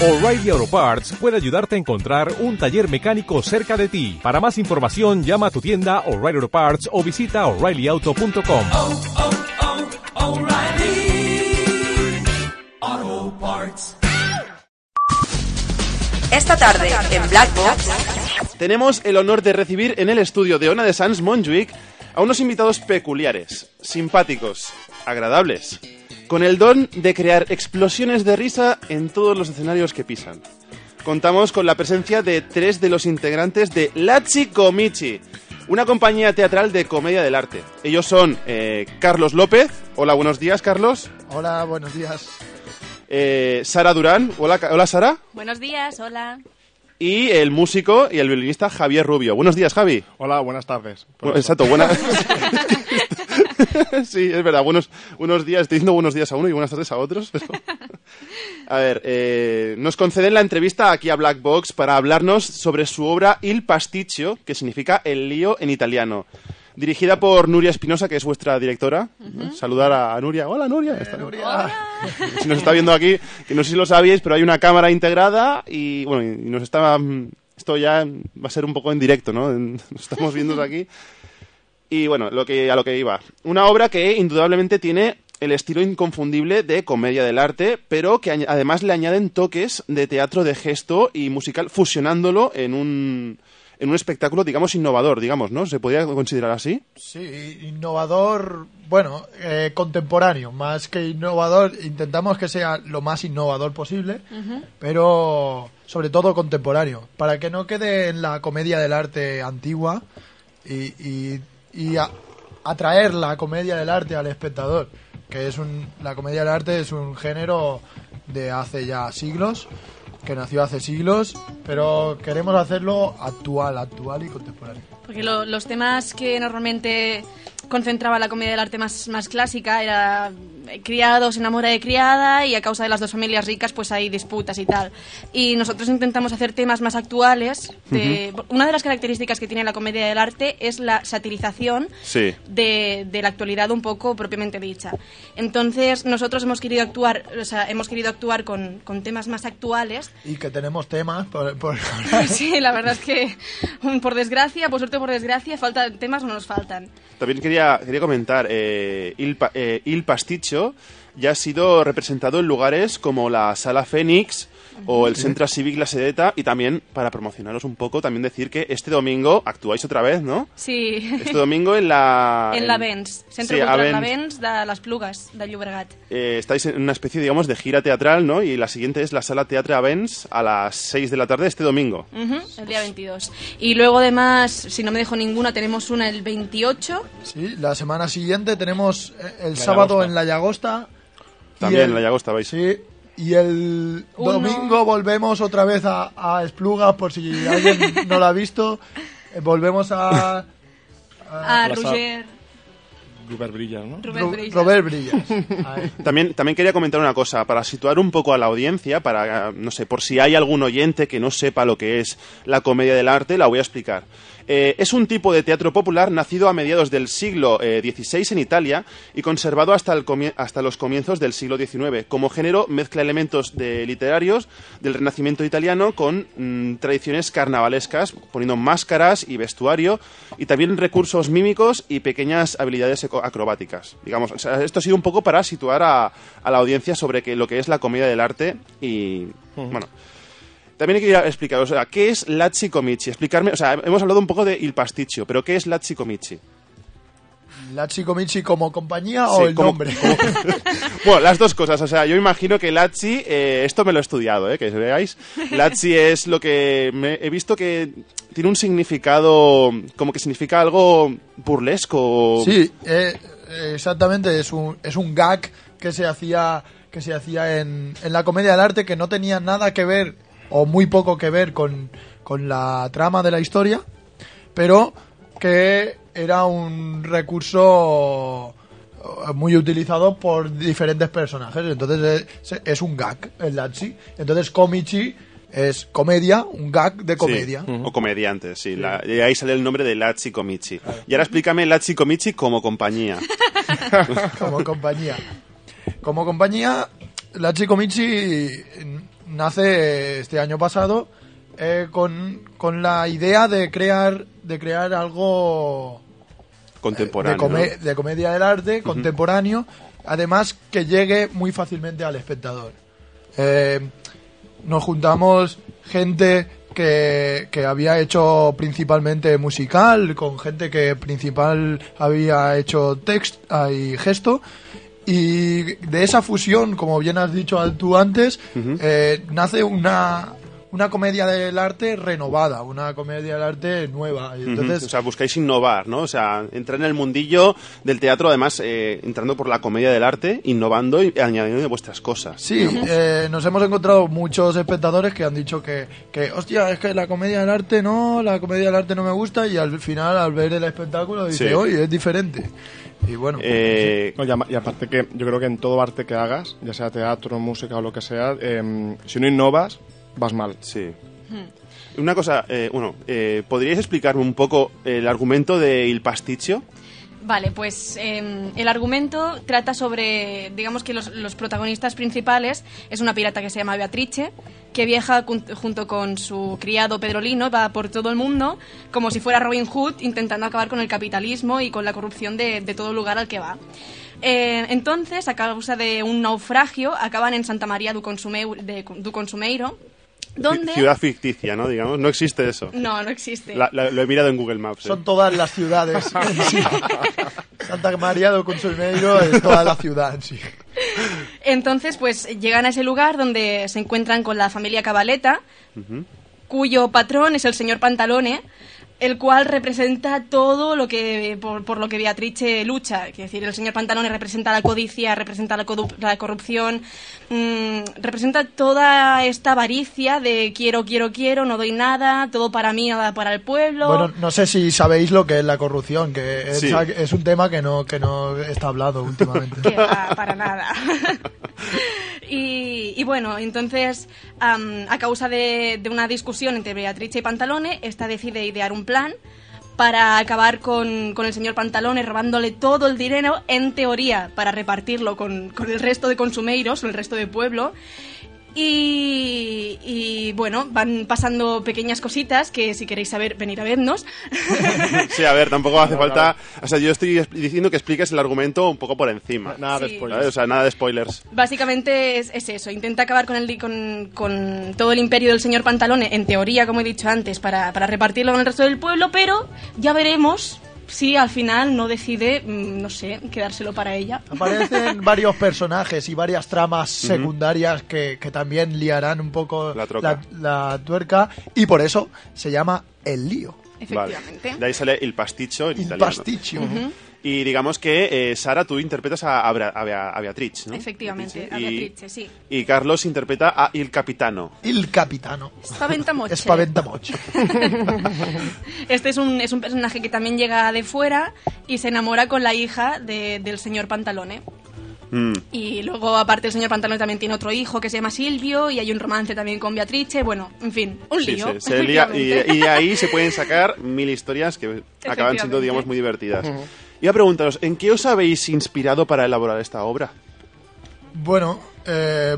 O'Reilly Auto Parts puede ayudarte a encontrar un taller mecánico cerca de ti. Para más información, llama a tu tienda O'Reilly Auto Parts o visita oreillyauto.com. oh, oh, Parts. Esta tarde en Black Box Tenemos el honor de recibir en el estudio de Ona de Sans Montjuic a unos invitados peculiares, simpáticos, agradables, con el don de crear explosiones de risa en todos los escenarios que pisan. Contamos con la presencia de tres de los integrantes de Lachi Comichi, una compañía teatral de comedia del arte. Ellos son eh, Carlos López. Hola, buenos días, Carlos. Hola, buenos días. Eh, Sara Durán. Hola, hola, Sara. Buenos días, hola. Y el músico y el violinista Javier Rubio. Buenos días, Javi. Hola, buenas tardes. Bueno, exacto, buenas. sí, es verdad, buenos, buenos días. Estoy diciendo buenos días a uno y buenas tardes a otros. pero- A ver, eh, nos conceden la entrevista aquí a Black Box para hablarnos sobre su obra Il Pasticcio, que significa el lío en italiano. Dirigida por Nuria Espinosa, que es vuestra directora. Saludar a, a Nuria. Hola, Nuria. Está- Si nos está viendo aquí, que no sé si lo sabíais, pero hay una cámara integrada y, bueno, y nos está... mm, Esto ya va a ser un poco en directo, ¿no? Nos estamos viendo aquí. Y bueno, lo que, a lo que iba. Una obra que indudablemente tiene el estilo inconfundible de comedia del arte, pero que además le añaden toques de teatro de gesto y musical, fusionándolo en un, en un espectáculo, digamos, innovador, digamos, ¿no? ¿Se podría considerar así? Sí, innovador, bueno, eh, contemporáneo, más que innovador, intentamos que sea lo más innovador posible, pero sobre todo contemporáneo, para que no quede en la comedia del arte antigua y, y- y a- atraer la comedia del arte al espectador, que es un, la comedia del arte es un género de hace ya siglos, que nació hace siglos, pero queremos hacerlo actual, actual y contemporáneo. Porque lo- los temas que normalmente concentraba la comedia del arte más, más clásica era criado se enamora de criada y a causa de las dos familias ricas pues hay disputas y tal. Y nosotros intentamos hacer temas más actuales. de- Una de las características que tiene la comedia del arte es la satirización Sí. de, de la actualidad un poco propiamente dicha. Entonces nosotros hemos querido actuar, o sea, hemos querido actuar con, con temas más actuales y que tenemos temas por, por- Sí, la verdad es que, por desgracia, por suerte por desgracia, faltan temas no nos faltan. También quería, quería comentar, eh, Il, eh, Il Ya ha sido representado en lugares como la Sala Fénix o el Centro Civic La Sedeta y también, para promocionaros un poco, también decir que este domingo actuáis otra vez, ¿no? Sí, Este domingo en la... en la Vens, Centre Sí, Cultural Avens. La Vens de les Plugues, de Llobregat. Eh, estáis en una especie, digamos, de gira teatral, ¿no? Y la siguiente es la Sala Teatre Avens a las 6 de la tarde este domingo. Ujú, el día 22. Y luego, además, si no me dejo ninguna, tenemos una el 28. Sí, la semana siguiente tenemos eh, el sábado Llagosta. en la Llagosta. También el- en la Llagosta vais. Sí, y el Uno. domingo volvemos otra vez a, a Esplugas, por si alguien no lo ha visto. Eh, volvemos a, A sal- Roger, Robert Brillas, ¿no? Robert Ro- Brillas. Robert Brillas. Ahí. También, también quería comentar una cosa, para situar un poco a la audiencia, para, no sé, por si hay algún oyente que no sepa lo que es la comedia del arte, la voy a explicar. Eh, es un tipo de teatro popular nacido a mediados del siglo eh, XVI en Italia y conservado hasta, el hasta los comienzos del siglo XIX. Como género mezcla elementos de literarios del Renacimiento italiano con mm, tradiciones carnavalescas, poniendo máscaras y vestuario y también recursos mímicos y pequeñas habilidades acrobáticas. Digamos, o sea, esto ha sido un poco para situar a, a la audiencia sobre que, lo que es la comedia del arte y, bueno... También quería explicaros, o sea, ¿qué es la Comici? Explicarme, o sea, hemos hablado un poco de Il Pasticcio, pero ¿qué es la Comici? ¿La Chicomichi como compañía Sí, o el como- nombre? como- bueno, las dos cosas. O sea, yo imagino que Lachi, eh, esto me lo he estudiado, eh, que veáis. Lachi es lo que me- he visto que tiene un significado, como que significa algo burlesco. Sí, eh, exactamente, es un, es un gag que se hacía, que se hacía en, en la comedia del arte que no tenía nada que ver, o muy poco que ver con, con la trama de la historia, pero que era un recurso eh, muy utilizado por diferentes personajes. Entonces es, es un gag, el Lachi. Entonces Comichi es comedia, un gag de Sí, comedia. O comediantes, sí. la- y ahí sale el nombre de Lachi Comici. Y ahora explícame Lachi Comici como compañía. como compañía. Como compañía, la Chicomichi nace este año pasado eh, con, con la idea de crear, de crear algo Contemporáneo. de, come- ¿no? de comedia del arte contemporáneo, además que llegue muy fácilmente al espectador. Eh, nos juntamos gente que, que había hecho principalmente musical, con gente que principal había hecho texto y gesto. Y de esa fusión, como bien has dicho tú antes, eh, nace una, una comedia del arte renovada, una comedia del arte nueva. Entonces, O sea, buscáis innovar, ¿no? O sea, entrar en el mundillo del teatro, además, eh, entrando por la comedia del arte, innovando y añadiendo vuestras cosas. Sí, eh, nos hemos encontrado muchos espectadores que han dicho que, que, hostia, es que la comedia del arte no, la comedia del arte no me gusta y al final, al ver el espectáculo, dice, Sí. oye, es diferente. Y bueno, Eh, No, y, y aparte que yo creo que en todo arte que hagas, ya sea teatro, música o lo que sea, em, si no innovas, vas mal. Sí. Una cosa, eh, bueno, eh, ¿podríais explicarme un poco el argumento de Il Pasticcio? Vale, pues eh, el argumento trata sobre, digamos que los, los protagonistas principales es una pirata que se llama Beatrice, que viaja junto con su criado Pedrolino, va por todo el mundo como si fuera Robin Hood, intentando acabar con el capitalismo y con la corrupción de, de todo lugar al que va. Eh, entonces, a causa de un naufragio, acaban en Santa María Consumeu- de- do Consumeiro, donde... Ciudad ficticia, ¿no? Digamos, no existe eso. No, no existe. La- la- lo he mirado en Google Maps. eh. son todas las ciudades sí. Santa María do Consumeiro es toda la ciudad en sí. Entonces, pues llegan a ese lugar donde se encuentran con la familia Cabaleta, cuyo patrón es el señor Pantalone, el cual representa todo lo que por, por lo que Beatrice lucha. Es decir, el señor Pantalone representa la codicia, representa la, corrupción, mm, representa toda esta avaricia de quiero, quiero, quiero, no doy nada, todo para mí, nada para el pueblo. Bueno, no sé si sabéis lo que es la corrupción, que es, Sí. es un tema que no, que no está hablado últimamente. Que va, para nada. y, y bueno, entonces, a causa de, de una discusión entre Beatrice y Pantalone, esta decide idear un plan para acabar con, con el señor Pantalone robándole todo el dinero, en teoría, para repartirlo con, con el resto de consumeiros o el resto del pueblo. Y, y, bueno, van pasando pequeñas cositas que si queréis saber, venir a vernos. Sí, a ver, tampoco hace falta... O sea, yo estoy es- diciendo que expliques el argumento un poco por encima. Nada de Sí. spoilers. ¿vale? O sea, nada de spoilers. Básicamente es, es eso, intenta acabar con, el, con, con todo el imperio del señor Pantalone, en teoría, como he dicho antes, para, para repartirlo con el resto del pueblo, pero ya veremos si al final no decide, mm, no sé, quedárselo para ella. Aparecen varios personajes y varias tramas secundarias que, que también liarán un poco La troca. la, la tuerca y por eso se llama El Lío. Efectivamente. Vale. De ahí sale Il Pasticcio en Il italiano. pasticcio. Y digamos que, eh, Sara, tú interpretas a, a Bra- a Bea- a Beatriz, ¿no? Efectivamente, a Y- Beatrice, sí. Y Carlos interpreta a Il Capitano. Il capitano. Spaventamoche. Spaventamoche. Este es un, es un personaje que también llega de fuera y se enamora con la hija de- del señor Pantalone. Mm. Y luego, aparte, el señor Pantalone también tiene otro hijo que se llama Silvio y hay un romance también con Beatrice. Bueno, en fin, un Sí, lío. se- se lía- y, ahí se pueden sacar mil historias que acaban siendo, digamos, muy divertidas. Y a preguntaros, ¿en qué os habéis inspirado para elaborar esta obra? Bueno, eh,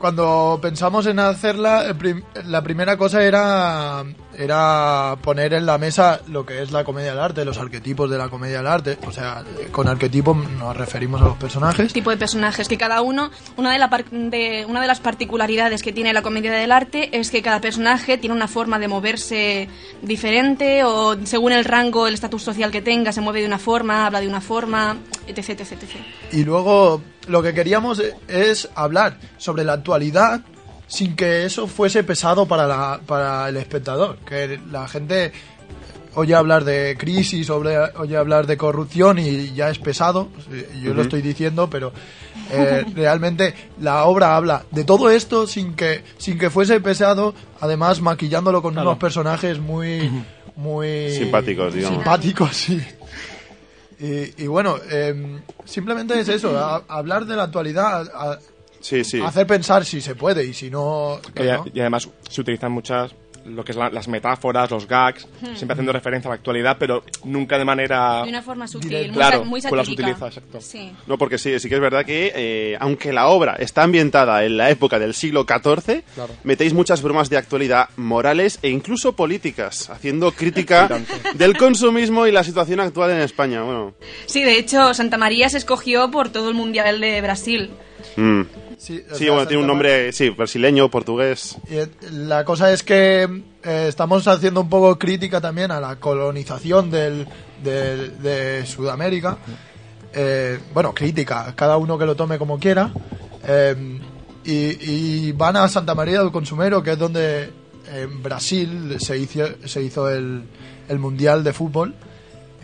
cuando pensamos en hacerla, prim- la primera cosa era, era poner en la mesa lo que es la comedia del arte, los arquetipos de la comedia del arte. O sea, con arquetipos nos referimos a los personajes. tipo de personajes que cada uno una de, la par- de una de las particularidades que tiene la comedia del arte es que cada personaje tiene una forma de moverse diferente o según el rango el estatus social que tenga se mueve de una forma habla de una forma etc etc etc Y luego lo que queríamos e- es hablar sobre la actualidad sin que eso fuese pesado para, la, para el espectador. Que la gente oye hablar de crisis, oye, hablar de corrupción y ya es pesado. Yo lo estoy diciendo, pero eh, realmente la obra habla de todo esto sin que, sin que fuese pesado, además maquillándolo con unos personajes muy... Muy Simpáticos, digamos. Simpáticos, sí. Y, y bueno, em, simplemente es eso, a- hablar de la actualidad, a- Sí, sí. hacer pensar si se puede y si no... Que no. Y además se utilizan muchas lo que es la- las metáforas, los gags, siempre haciendo referencia a la actualidad, pero nunca de manera... De una forma sutil, muy, Claro, muy pues las utiliza, exacto. Sí. No, porque sí, sí que es verdad que, eh, aunque la obra está ambientada en la época del siglo XIV, Claro. metéis muchas bromas de actualidad morales e incluso políticas, haciendo crítica del consumismo y la situación actual en España. Bueno, Sí, de hecho, Santa María se escogió por todo el Mundial de Brasil. mm. Sí, o sí, sea, bueno, tiene un nombre, sí, brasileño, portugués. Y, eh, la cosa es que eh, estamos haciendo un poco crítica también a la colonización del, del- de Sudamérica. Eh, bueno, crítica, cada uno que lo tome como quiera. Eh, y, y van a Santa María del Consumero, que es donde en Brasil se hizo, se hizo el, el Mundial de Fútbol.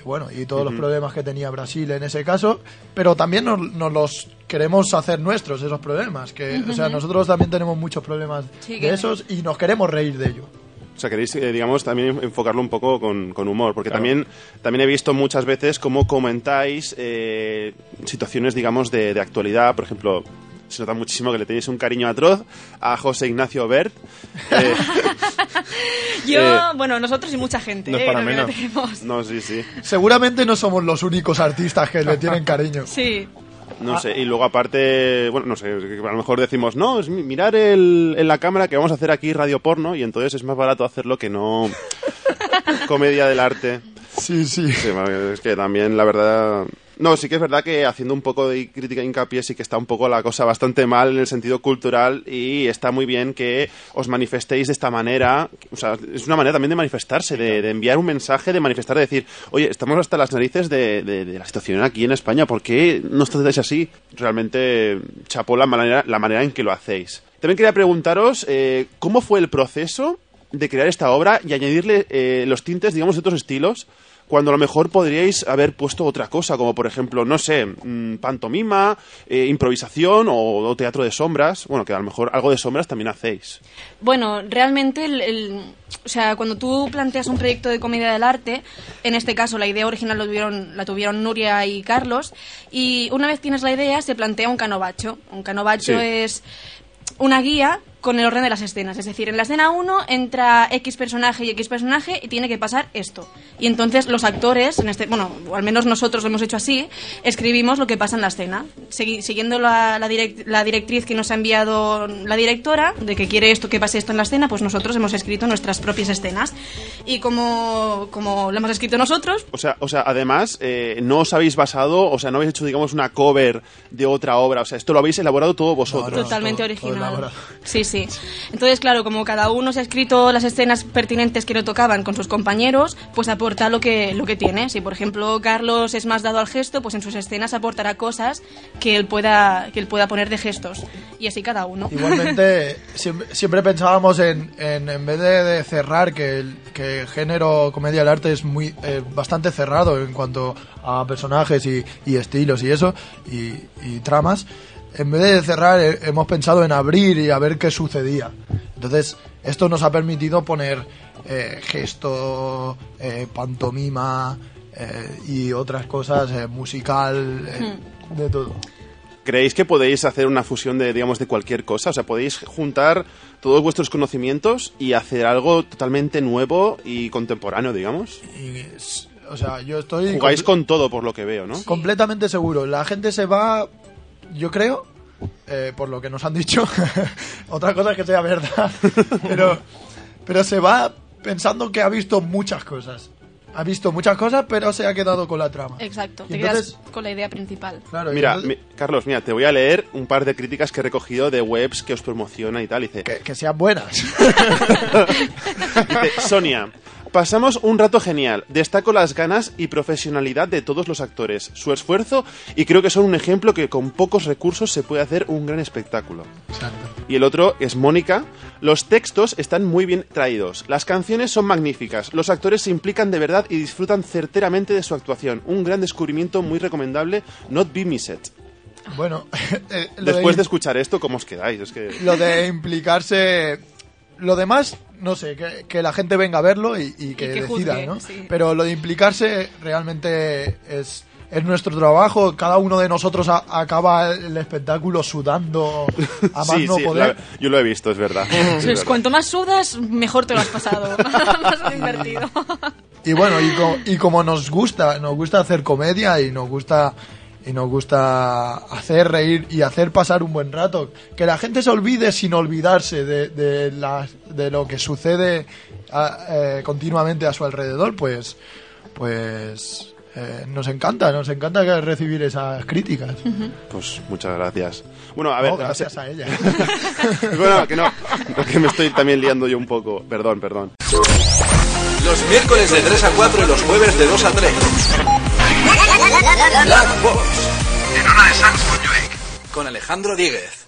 Bueno, y todos los problemas que tenía Brasil en ese caso, pero también nos, nos los queremos hacer nuestros, esos problemas. que O sea, nosotros también tenemos muchos problemas Sí, de esos y nos queremos reír de ello. O sea, queréis, eh, digamos, también enfocarlo un poco con, con humor, porque Claro. también, también he visto muchas veces cómo comentáis eh, situaciones, digamos, de, de actualidad. Por ejemplo, se nota muchísimo que le tenéis un cariño atroz a José Ignacio Bert. Eh, Yo, Eh, bueno, nosotros y mucha gente. no es eh, para menos. no, sí, sí. Seguramente no somos los únicos artistas que le tienen cariño. Sí. No sé, y luego aparte, bueno, no sé, a lo mejor decimos, no, es mi- mirar el, en la cámara que vamos a hacer aquí radio porno y entonces es más barato hacerlo que no comedia del arte. Sí, sí. Sí, es que también la verdad... No, sí que es verdad que haciendo un poco de crítica e hincapié sí que está un poco la cosa bastante mal en el sentido cultural y está muy bien que os manifestéis de esta manera. O sea, es una manera también de manifestarse, de, de enviar un mensaje, de manifestar, de decir, oye, estamos hasta las narices de, de- de la situación aquí en España, ¿por qué no os tratáis así? Realmente chapó la manera, la manera en que lo hacéis. También quería preguntaros, eh, ¿cómo fue el proceso de crear esta obra y añadirle eh, los tintes, digamos, de otros estilos? Cuando a lo mejor podríais haber puesto otra cosa, como por ejemplo, no sé, mm, pantomima, eh, improvisación o, o teatro de sombras. Bueno, que a lo mejor algo de sombras también hacéis. Bueno, realmente, el, el- o sea, cuando tú planteas un proyecto de comedia del arte, en este caso la idea original lo tuvieron, la tuvieron Nuria y Carlos, y una vez tienes la idea se plantea un canovacho. Un canovacho Sí. es una guía con el orden de las escenas. Es decir, en la escena 1 entra X personaje y X personaje y tiene que pasar esto. Y entonces los actores, en este, bueno, o al menos nosotros lo hemos hecho así, escribimos lo que pasa en la escena. Segui- siguiendo la, la, direct- la directriz que nos ha enviado la directora, de que quiere esto, que pase esto en la escena, pues nosotros hemos escrito nuestras propias escenas. Y como, como lo hemos escrito nosotros, O sea, o sea además, eh, no os habéis basado, o sea, no habéis hecho, digamos, una cover de otra obra. O sea, esto lo habéis elaborado todo vosotros. No, no. Totalmente todo- todo original. elaborado. sí, sí. Entonces, claro, como cada uno se ha escrito las escenas pertinentes que le tocaban con sus compañeros, pues aporta lo que, lo que tiene. Si, por ejemplo, Carlos es más dado al gesto, pues en sus escenas aportará cosas que él pueda, que él pueda poner de gestos. Y así cada uno. Igualmente, siempre, siempre pensábamos en, en, en vez de, de cerrar, que el, que el género comedia del arte es muy eh, bastante cerrado en cuanto a personajes y, y estilos y eso, y, y tramas. En vez de cerrar, eh, hemos pensado en abrir y a ver qué sucedía. Entonces, esto nos ha permitido poner eh, gesto, eh, pantomima eh, y otras cosas, eh, musical, eh, de todo. ¿Creéis que podéis hacer una fusión de, digamos, de cualquier cosa? O sea, podéis juntar todos vuestros conocimientos y hacer algo totalmente nuevo y contemporáneo, digamos. Y, o sea, yo estoy Jugáis con todo, por lo que veo, ¿no? completamente seguro. La gente se va, yo creo, eh, por lo que nos han dicho, otra cosa es que sea verdad, pero, pero se va pensando que ha visto muchas cosas. Ha visto muchas cosas, pero se ha quedado con la trama. Exacto, Y te entonces- quedas con la idea principal. Claro, y Mira, entonces- mi- Carlos, mira, te voy a leer un par de críticas que he recogido de webs que os promocionan y tal. Dice, que, que sean buenas. Dice, Sonia, pasamos un rato genial. Destaco las ganas y profesionalidad de todos los actores, su esfuerzo y creo que son un ejemplo que con pocos recursos se puede hacer un gran espectáculo. Exacto. Y el otro es Mónica. Los textos están muy bien traídos. Las canciones son magníficas. Los actores se implican de verdad y disfrutan certeramente de su actuación. Un gran descubrimiento muy recomendable. Not be missed. Bueno, eh, Después de de, escuchar esto, ¿cómo os quedáis? Es que... lo de implicarse. Lo demás, no sé, que, que la gente venga a verlo y, y que, que decida, juzgue, ¿no? sí. Pero lo de implicarse realmente es, es nuestro trabajo, cada uno de nosotros a- acaba el espectáculo sudando a más sí, no sí, poder. la- yo lo he visto, es verdad. Es verdad. cuanto más sudas, mejor te lo has pasado. más divertido. Y bueno, y, co- y como nos gusta, nos gusta hacer comedia y nos gusta y nos gusta hacer reír y hacer pasar un buen rato, que la gente se olvide sin olvidarse de, de, las- de lo que sucede a- eh, continuamente a su alrededor, pues pues eh, nos encanta, nos encanta que recibir esas críticas. Pues muchas gracias. Bueno, a ver, No, gracias a ella. bueno, que no, que me estoy también liando yo un poco. Perdón, perdón. Los miércoles de 3 a 4 y los jueves de 2 a 3. Black Box. En hora de Sans Con Alejandro Díguez.